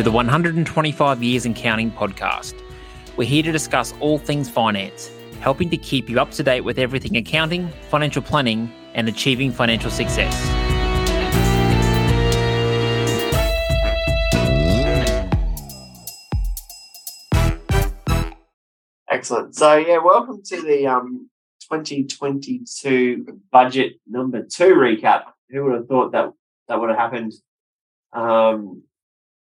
To the 125 Years and Counting podcast. We're here to discuss all things finance, helping to keep you up to date with everything accounting, financial planning, and achieving financial success. Excellent. So yeah, welcome to the um 2022 budget number two recap. Who would have thought that that would have happened um,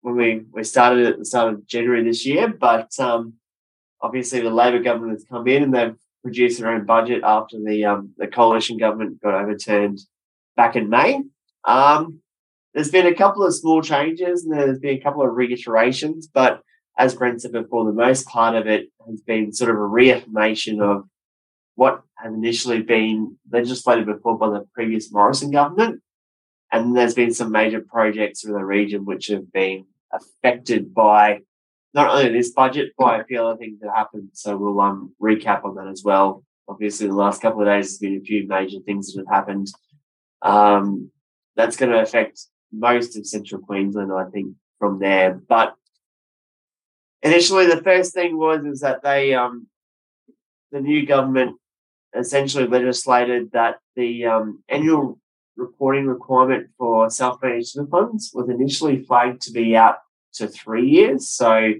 when we, we started at the start of January this year? But um, obviously, the Labor government has come in and they've produced their own budget after the um, the coalition government got overturned back in May. Um, there's been a couple of small changes and there's been a couple of reiterations, but as Brent said before, the most part of it has been sort of a reaffirmation of what had initially been legislated before by the previous Morrison government. And there's been some major projects in the region which have been affected by not only this budget, but a few other things that happened. So we'll um, recap on that as well. Obviously, the last couple of days, there's been a few major things that have happened. Um, that's going to affect most of central Queensland, I think, from there. But initially, the first thing was is that they, um, the new government essentially legislated that the um, annual reporting requirement for self-managed funds was initially flagged to be out to three years. So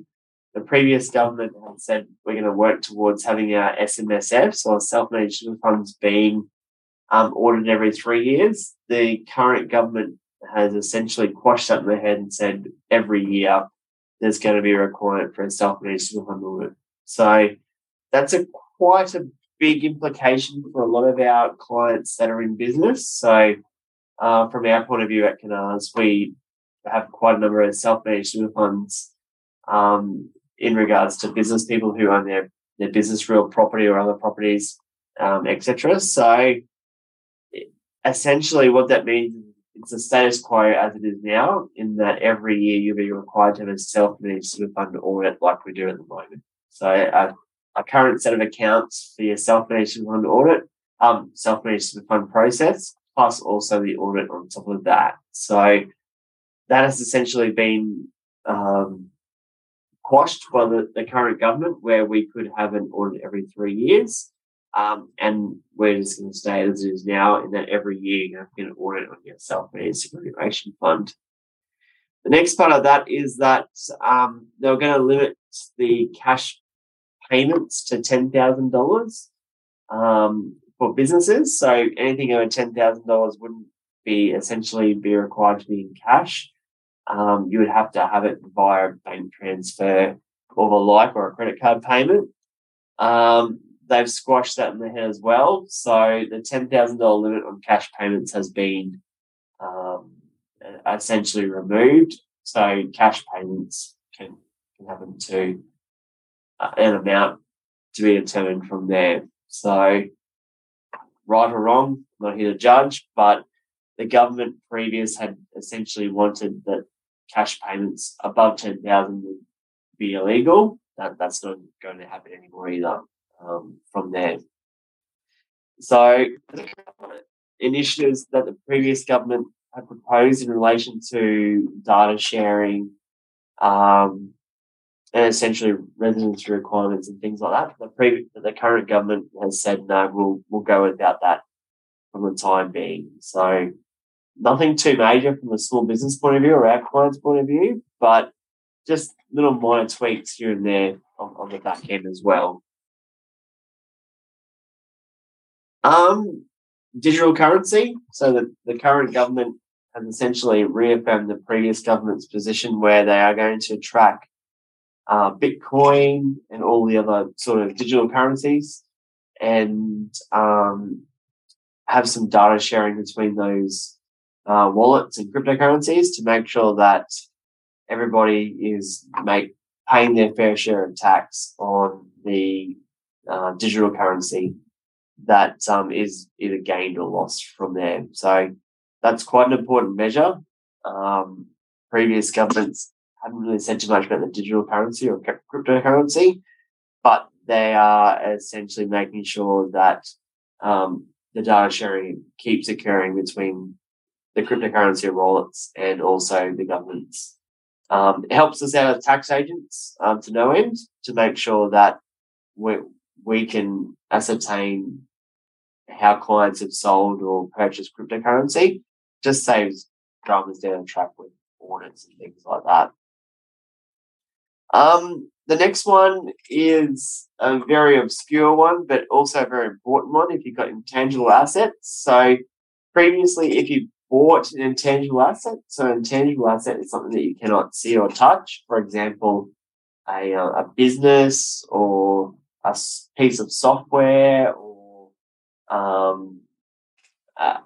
the previous government had said we're going to work towards having our SMSFs or self-managed funds being um, audited every three years. The current government has essentially quashed that in their head and said every year there's going to be a requirement for a self-managed fund audit. So that's a quite a big implication for a lot of our clients that are in business. So, uh, from our point of view at Canars, we have quite a number of self-managed funds um, in regards to business people who own their, their business real property or other properties, um, etc. So, essentially, what that means is it's the status quo as it is now, in that every year you'll be required to have a self-managed super fund audit like we do at the moment. So, a current set of accounts for your self-managed fund audit, um, self-managed fund process, plus also the audit on top of that. So that has essentially been um, quashed by the, the current government, where we could have an audit every three years. Um, and we're just going to stay as it is now, in that every year you have to get an audit on your self-managed superannuation fund. The next part of that is that um, they're going to limit the cash payments to ten thousand um, dollars for businesses. So anything over ten thousand dollars wouldn't be essentially be required to be in cash. Um, you would have to have it via bank transfer or the like, or a credit card payment. Um, they've squashed that in the head as well. So the ten thousand dollar limit on cash payments has been um, essentially removed. So cash payments can can happen to uh, an amount to be determined from there. So, right or wrong, I'm not here to judge, but the government previous had essentially wanted that cash payments above 10,000 would be illegal. That, that's not going to happen anymore either um, from there. So, initiatives that the previous government had proposed in relation to data sharing, um, and essentially residency requirements and things like that. The pre- the current government has said no, we'll we'll go without that from the time being. So nothing too major from a small business point of view or our clients' point of view, but just little minor tweaks here and there on, on the back end as well. Um, digital currency. So the, the current government has essentially reaffirmed the previous government's position where they are going to track uh, Bitcoin and all the other sort of digital currencies and um, have some data sharing between those uh, wallets and cryptocurrencies to make sure that everybody is make paying their fair share of tax on the uh, digital currency that um, is either gained or lost from there. So that's quite an important measure. Um, previous governments haven't really said too much about the digital currency or cryptocurrency, but they are essentially making sure that um, the data sharing keeps occurring between the cryptocurrency wallets and also the government's Um, it helps us out as tax agents um, to no end to make sure that we, we can ascertain how clients have sold or purchased cryptocurrency. Just saves dramas down the track with audits and things like that. Um, the next one is a very obscure one, but also a very important one if you've got intangible assets. So previously, if you bought an intangible asset, so an intangible asset is something that you cannot see or touch. For example, a, uh, a business or a piece of software or um, uh,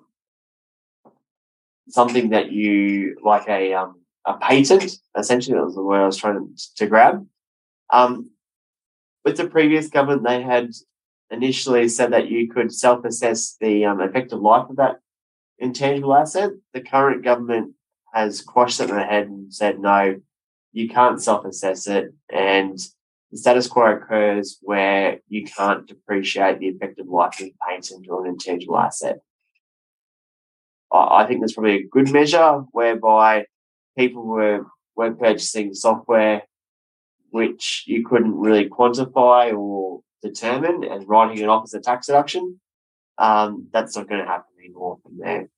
something that you like a um, a patent. Essentially, that was the word I was trying to, to grab. Um, with the previous government, they had initially said that you could self-assess the um, effective life of that intangible asset. The current government has quashed it in the head and said, no, you can't self-assess it. And the status quo occurs where you can't depreciate the effective life of a patent or an intangible asset. I think that's probably a good measure whereby people were, were purchasing software which you couldn't really quantify or determine and writing it off as a tax deduction. Um, that's not going to happen anymore from there.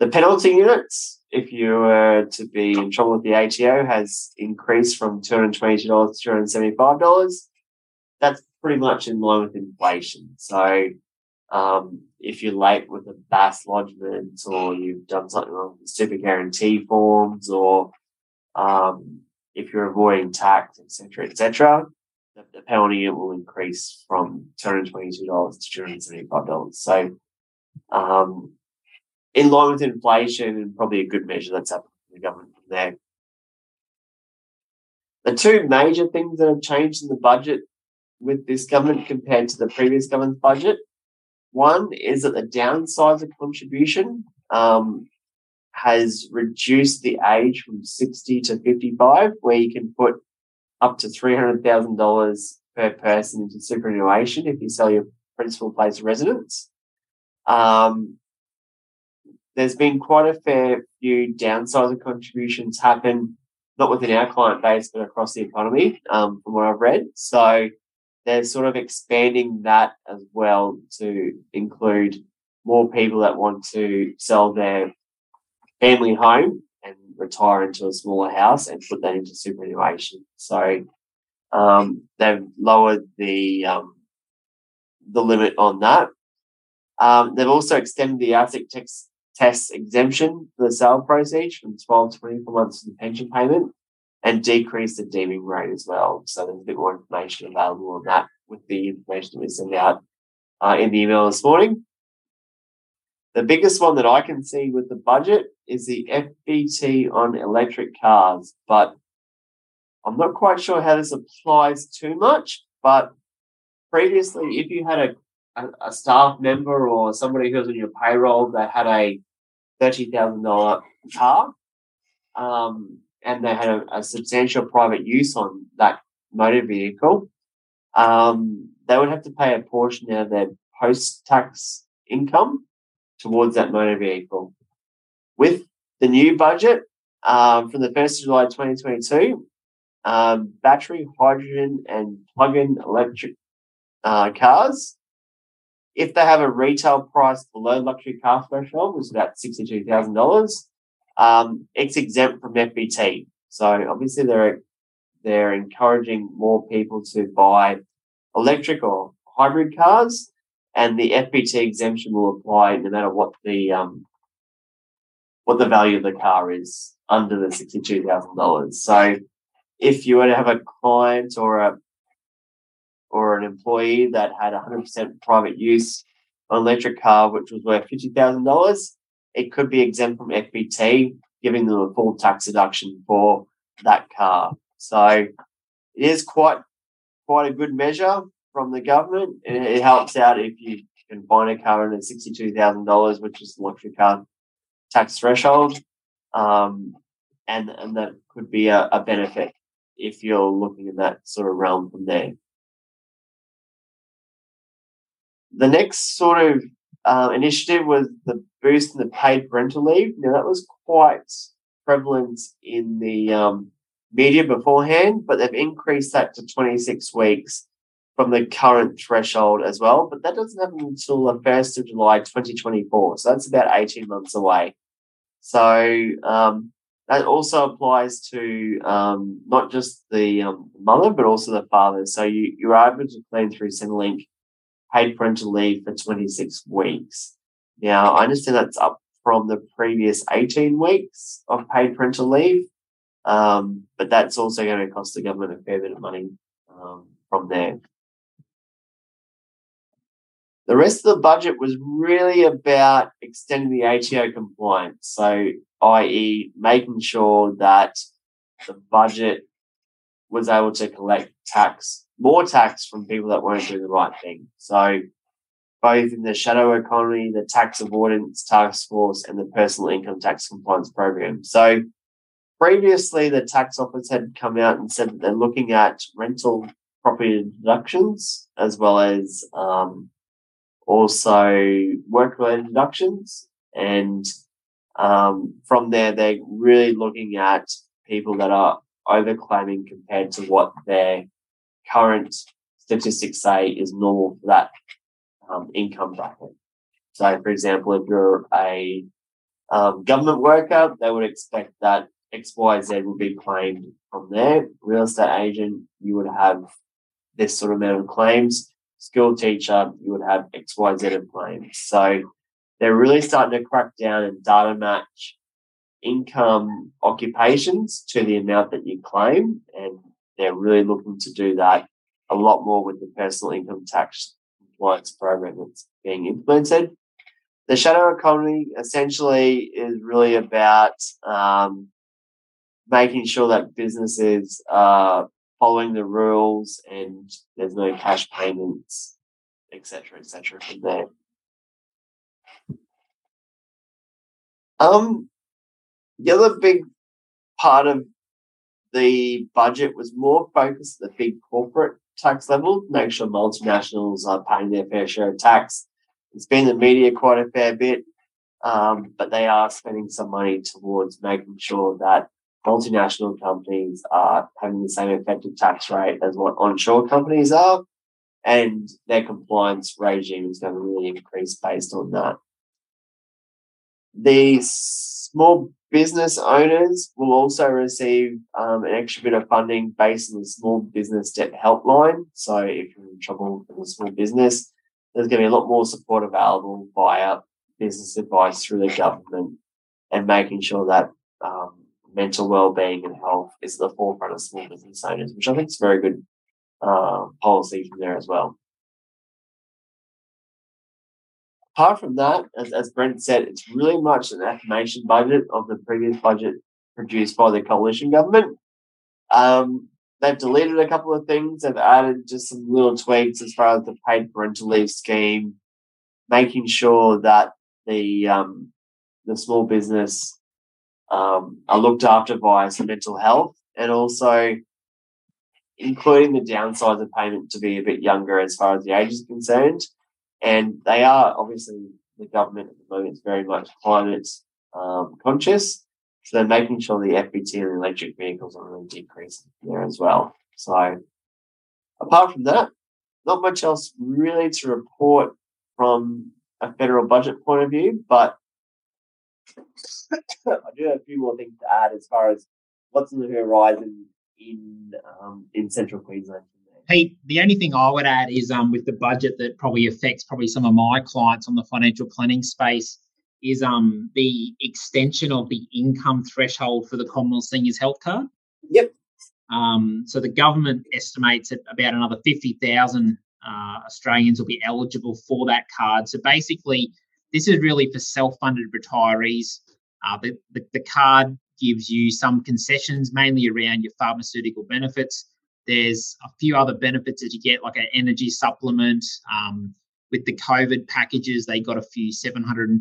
The penalty units, if you were to be in trouble with the ATO, has increased from $222 to $275. That's pretty much in line with inflation. So um, if you're late with a BAS lodgement or you've done something wrong with super guarantee forms or um, if you're avoiding tax, etc., etc., the, the penalty will increase from $222 to $275. So um, in line with inflation and probably a good measure that's happened from the government from there. The two major things that have changed in the budget with this government compared to the previous government's budget. One is that the downsizer contribution um, has reduced the age from 60 to 55, where you can put up to $300,000 per person into superannuation if you sell your principal place of residence. Um, there's been quite a fair few downsizer contributions happen, not within our client base, but across the economy, um, from what I've read. So they're sort of expanding that as well to include more people that want to sell their family home and retire into a smaller house and put that into superannuation. So um, they've lowered the um, the limit on that. Um, they've also extended the asset tax test exemption for the sale proceeds from 12 to 24 months of the pension payment and decrease the deeming rate as well. So there's a bit more information available on that with the information that we sent out uh, in the email this morning. The biggest one that I can see with the budget is the FBT on electric cars, but I'm not quite sure how this applies too much. But previously, if you had a, a, a staff member or somebody who was on your payroll that had a $30,000 car, um, and they had a, a, substantial private use on that motor vehicle, um, they would have to pay a portion of their post tax income towards that motor vehicle. With the new budget um, from the 1st of July 2022, um, battery, hydrogen, and plug in electric uh, cars if they have a retail price below luxury car threshold, which is about sixty-two thousand um, it's exempt from FBT. So obviously they're they're encouraging more people to buy electric or hybrid cars, and the FBT exemption will apply no matter what the um, what the value of the car is under the sixty-two thousand dollars. So if you were to have a client or a or an employee that had 100% private use on an electric car, which was worth $50,000, it could be exempt from FBT, giving them a full tax deduction for that car. So it is quite quite a good measure from the government, it helps out if you can find a car under sixty-two thousand dollars, which is the luxury car tax threshold, um, and and that could be a, a benefit if you're looking in that sort of realm from there. The next sort of uh, initiative was the boost in the paid parental leave. Now that was quite prevalent in the um, media beforehand, but they've increased that to 26 weeks from the current threshold as well. But that doesn't happen until the 1st of July 2024. So that's about 18 months away. So um, that also applies to um, not just the um, mother, but also the father. So you, you're able to claim through Centrelink paid parental leave for 26 weeks. Now, I understand that's up from the previous 18 weeks of paid parental leave, um, but that's also going to cost the government a fair bit of money um, from there. The rest of the budget was really about extending the ATO compliance. So, i.e., making sure that the budget was able to collect tax, more tax from people that weren't doing the right thing. So, both in the shadow economy, the tax avoidance task force, and the personal income tax compliance program. So, previously, the tax office had come out and said that they're looking at rental property deductions as well as um, also work related deductions. And um, from there, they're really looking at people that are overclaiming compared to what their current statistics say is normal for that um, income bracket. So, for example, if you're a um, government worker, they would expect that XYZ would be claimed from there. Real estate agent, you would have this sort of amount of claims school teacher, you would have XYZ in claims. So they're really starting to crack down and data match income occupations to the amount that you claim. And they're really looking to do that a lot more with the personal income tax compliance program that's being implemented. The shadow economy essentially is really about um, making sure that businesses are following the rules and there's no cash payments, etc., etc. from there. Um, the other big part of the budget was more focused at the big corporate tax level, make sure multinationals are paying their fair share of tax. It's been in the media quite a fair bit, um, but they are spending some money towards making sure that multinational companies are having the same effective tax rate as what onshore companies are, and their compliance regime is going to really increase based on that. The small business owners will also receive um, an extra bit of funding based on the small business debt helpline. So if you're in trouble with a small business, there's going to be a lot more support available via business advice through the government and making sure that um, mental well-being and health is at the forefront of small business owners, which I think is very good uh, policy from there as well. Apart from that, as, as Brent said, it's really much an affirmation budget of the previous budget produced by the coalition government. Um, they've deleted a couple of things. They've added just some little tweaks as far as the paid parental leave scheme, making sure that the um, the small business um, are looked after via some mental health and also including the downsides of payment to be a bit younger as far as the age is concerned. And they are obviously the government at the moment is very much climate um, conscious. So they're making sure the FBT and electric vehicles are really decreasing there as well. So apart from that, not much else really to report from a federal budget point of view, but I do have a few more things to add as far as what's on the horizon in um, in central Queensland. Pete, the only thing I would add is um, with the budget that probably affects probably some of my clients on the financial planning space is um, the extension of the income threshold for the Commonwealth Seniors Health Card. Yep. Um, so the government estimates that about another 50,000 uh, Australians will be eligible for that card. So basically, this is really for self-funded retirees. Uh, the, the, the card gives you some concessions, mainly around your pharmaceutical benefits. There's a few other benefits that you get, like an energy supplement. Um, with the COVID packages, they got a few $750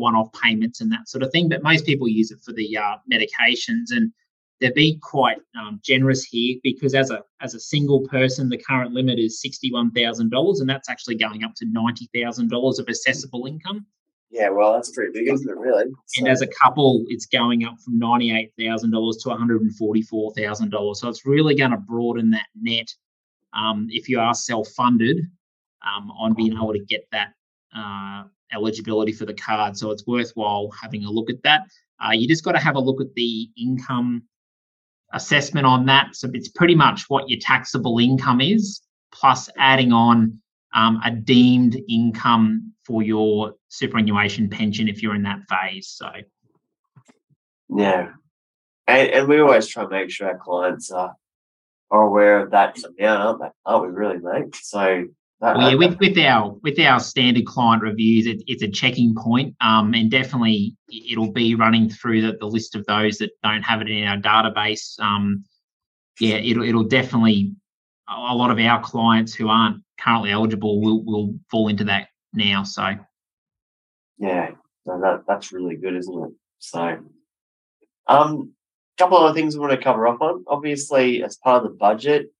one-off payments and that sort of thing. But most people use it for the uh, medications. And they're being quite um, generous here because as a as a single person, the current limit is sixty one thousand dollars, and that's actually going up to ninety thousand dollars of assessable income. Yeah, well, that's pretty big, isn't it? Really. And as a couple, it's going up from ninety-eight thousand dollars to one hundred and forty-four thousand dollars. So it's really going to broaden that net um, if you are self-funded um, on being able to get that uh, eligibility for the card. So it's worthwhile having a look at that. Uh, you just got to have a look at the income assessment on that. So it's pretty much what your taxable income is, plus adding on um, a deemed income for your superannuation pension if you're in that phase. So, yeah, and, and we always try to make sure our clients are are aware of that amount, aren't they? Aren't we really, mate? So. That, well, yeah, with, with our with our standard client reviews, it, it's a checking point, um, and definitely it'll be running through the, the list of those that don't have it in our database. Um, yeah, it'll it'll definitely a lot of our clients who aren't currently eligible will will fall into that now. So yeah, so that that's really good, isn't it? So um a couple of other things we want to cover off on. Obviously, as part of the budget,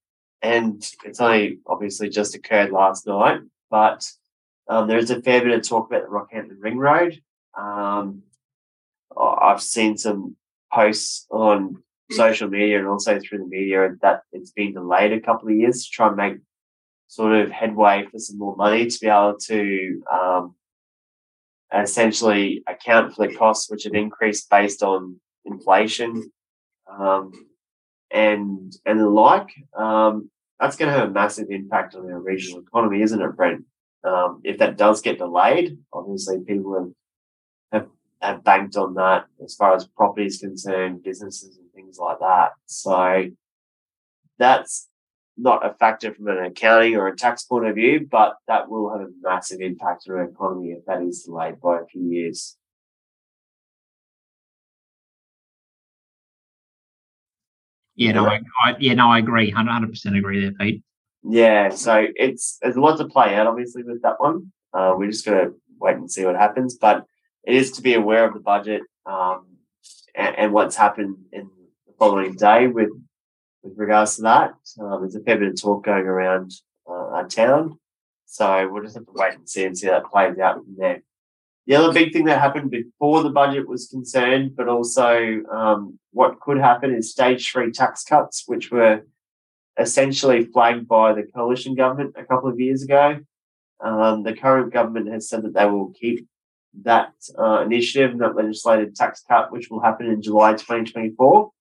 and it's only obviously just occurred last night, but um, there's a fair bit of talk about the Rockhampton Ring Road. Um, I've seen some posts on social media and also through the media that it's been delayed a couple of years to try and make sort of headway for some more money to be able to um, essentially account for the costs which have increased based on inflation um, and and the like. Um, that's going to have a massive impact on our regional economy, isn't it, Brent? Um, if that does get delayed, obviously people have, have have banked on that as far as property is concerned, businesses things like that. So that's not a factor from an accounting or a tax point of view, but that will have a massive impact on our economy if that is delayed by a few years. Yeah, no, I, I yeah, no, I agree, hundred percent agree there, Pete. Yeah, so it's there's a lot to play out, obviously, with that one. Uh, we're just gonna wait and see what happens, but it is to be aware of the budget um, and, and, what's happened in following day with with regards to that. Um, there's a fair bit of talk going around uh, our town, so we'll just have to wait and see and see how that plays out from there. The other big thing that happened before the budget was concerned, but also um, what could happen is stage three tax cuts, which were essentially flagged by the coalition government a couple of years ago. Um, the current government has said that they will keep that uh, initiative, that legislated tax cut, which will happen in July 2024.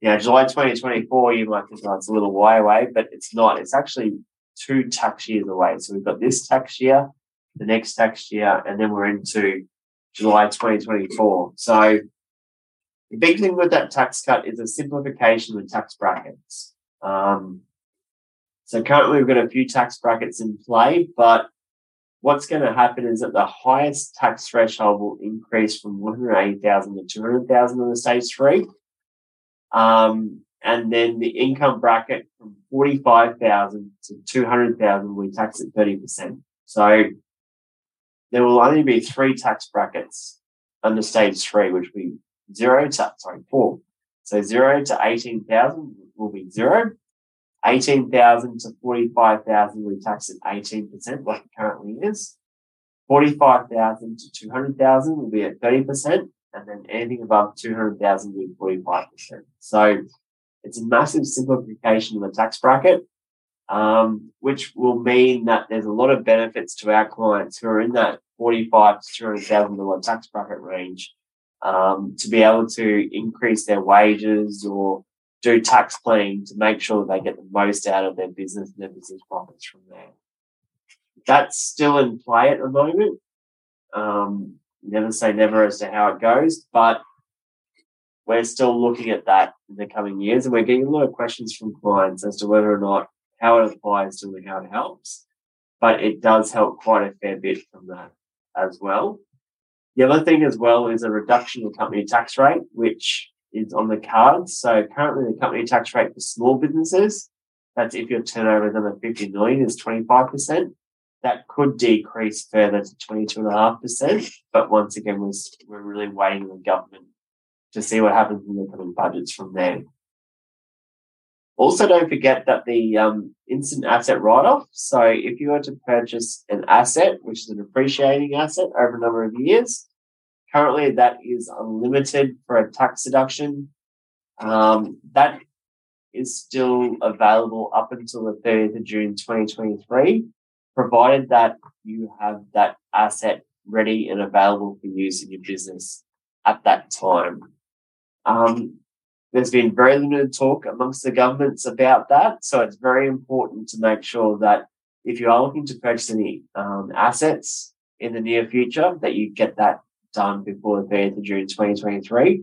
Yeah, July 2024, you might think, oh, it's a little way away, but it's not. It's actually two tax years away. So we've got this tax year, the next tax year, and then we're into July 2024. So the big thing with that tax cut is a simplification of tax brackets. Um, so currently we've got a few tax brackets in play, but what's going to happen is that the highest tax threshold will increase from 180,000 to 200,000 on the stage three. Um, and then the income bracket from 45,000 to 200,000 will be taxed at 30%. So there will only be three tax brackets under stage three, which will be zero to, sorry, four. So zero to 18,000 will be zero. 18,000 to 45,000 will be taxed at 18%, like it currently is. 45,000 to 200,000 will be at 30%, and then anything above 200,000 will be 45%. So it's a massive simplification of the tax bracket, um, which will mean that there's a lot of benefits to our clients who are in that 45 to 200,000 dollar tax bracket range um, to be able to increase their wages or do tax planning to make sure that they get the most out of their business and their business profits from there. That's still in play at the moment. Um, never say never as to how it goes, but we're still looking at that in the coming years, and we're getting a lot of questions from clients as to whether or not how it applies to and how it helps. But it does help quite a fair bit from that as well. The other thing as well is a reduction in company tax rate, which is on the cards. So currently the company tax rate for small businesses, that's if your turnover is under 50 million, is 25%. That could decrease further to 22.5%. But once again, we're, really waiting on the government to see what happens in the coming budgets from there. Also, don't forget that the um, instant asset write off. So, if you were to purchase an asset, which is a depreciating asset over a number of years, currently that is unlimited for a tax deduction. Um, that is still available up until the 30th of June 2023, provided that you have that asset ready and available for use in your business at that time. Um, there's been very limited talk amongst the governments about that. So it's very important to make sure that if you are looking to purchase any um, assets in the near future, that you get that done before the 30th of June 2023,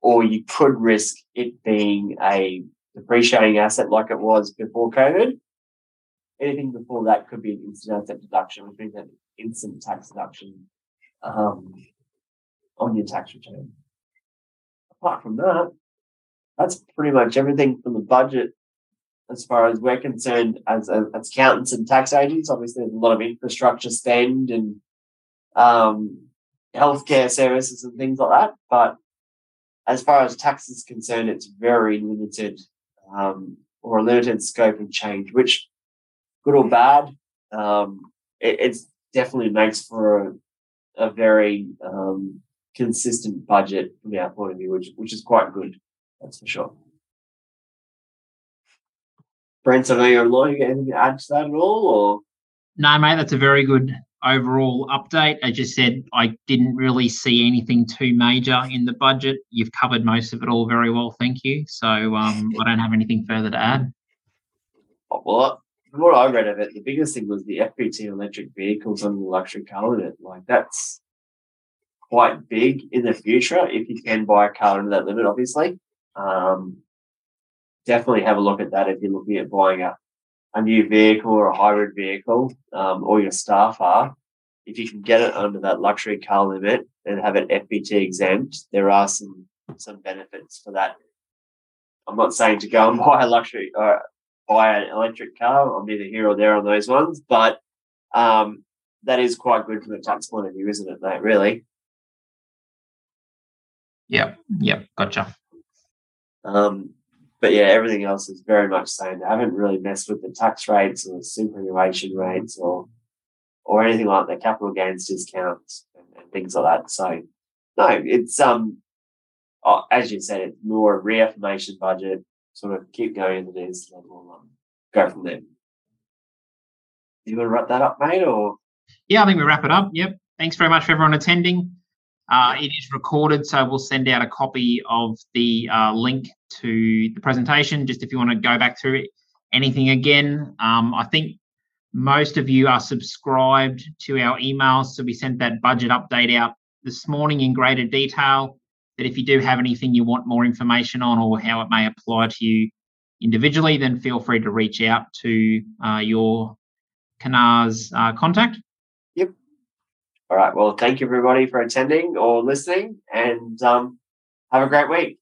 or you could risk it being a depreciating asset like it was before COVID. Anything before that could be an instant asset deduction, which means an instant tax deduction um, on your tax return. Apart from that, that's pretty much everything from the budget as far as we're concerned as, as accountants and tax agents. Obviously, there's a lot of infrastructure spend and um, healthcare services and things like that. But as far as tax is concerned, it's very limited um, or a limited scope of change, which, good or bad, um, it it's definitely makes for a, a very um, consistent budget from our point of view, which which is quite good. That's for sure. Brent, I know you're online. You got anything to add to that at all, or? No, mate, that's a very good overall update. As you said, I didn't really see anything too major in the budget. You've covered most of it all very well, thank you. So um, I don't have anything further to add. Well, from what I read of it, the biggest thing was the FBT electric vehicles on the luxury car limit. Like that's quite big in the future if you can buy a car under that limit, obviously. Um, definitely have a look at that if you're looking at buying a, a new vehicle or a hybrid vehicle, um, or your staff are. If you can get it under that luxury car limit and have it FBT exempt, there are some some benefits for that. I'm not saying to go and buy a luxury or buy an electric car. I'm neither here or there on those ones, but um, that is quite good from a tax point of view, isn't it, mate? Really. Yep. Yep. Gotcha. Um, but yeah, everything else is very much the same. I haven't really messed with the tax rates or the superannuation rates or or anything like the capital gains discounts and, and things like that. So no, it's um oh, as you said, it's more a reaffirmation budget, sort of keep going it is, and we'll um, go from there. You want to wrap that up, mate, or yeah, I think we wrap it up. Yep. Thanks very much for everyone attending. Uh, it is recorded, so we'll send out a copy of the uh, link to the presentation. Just if you want to go back through it, anything again, um, I think most of you are subscribed to our emails, so we sent that budget update out this morning in greater detail. That if you do have anything you want more information on or how it may apply to you individually, then feel free to reach out to uh, your Canars uh, contact. Yep. All right. Well, thank you everybody for attending or listening, and um, have a great week.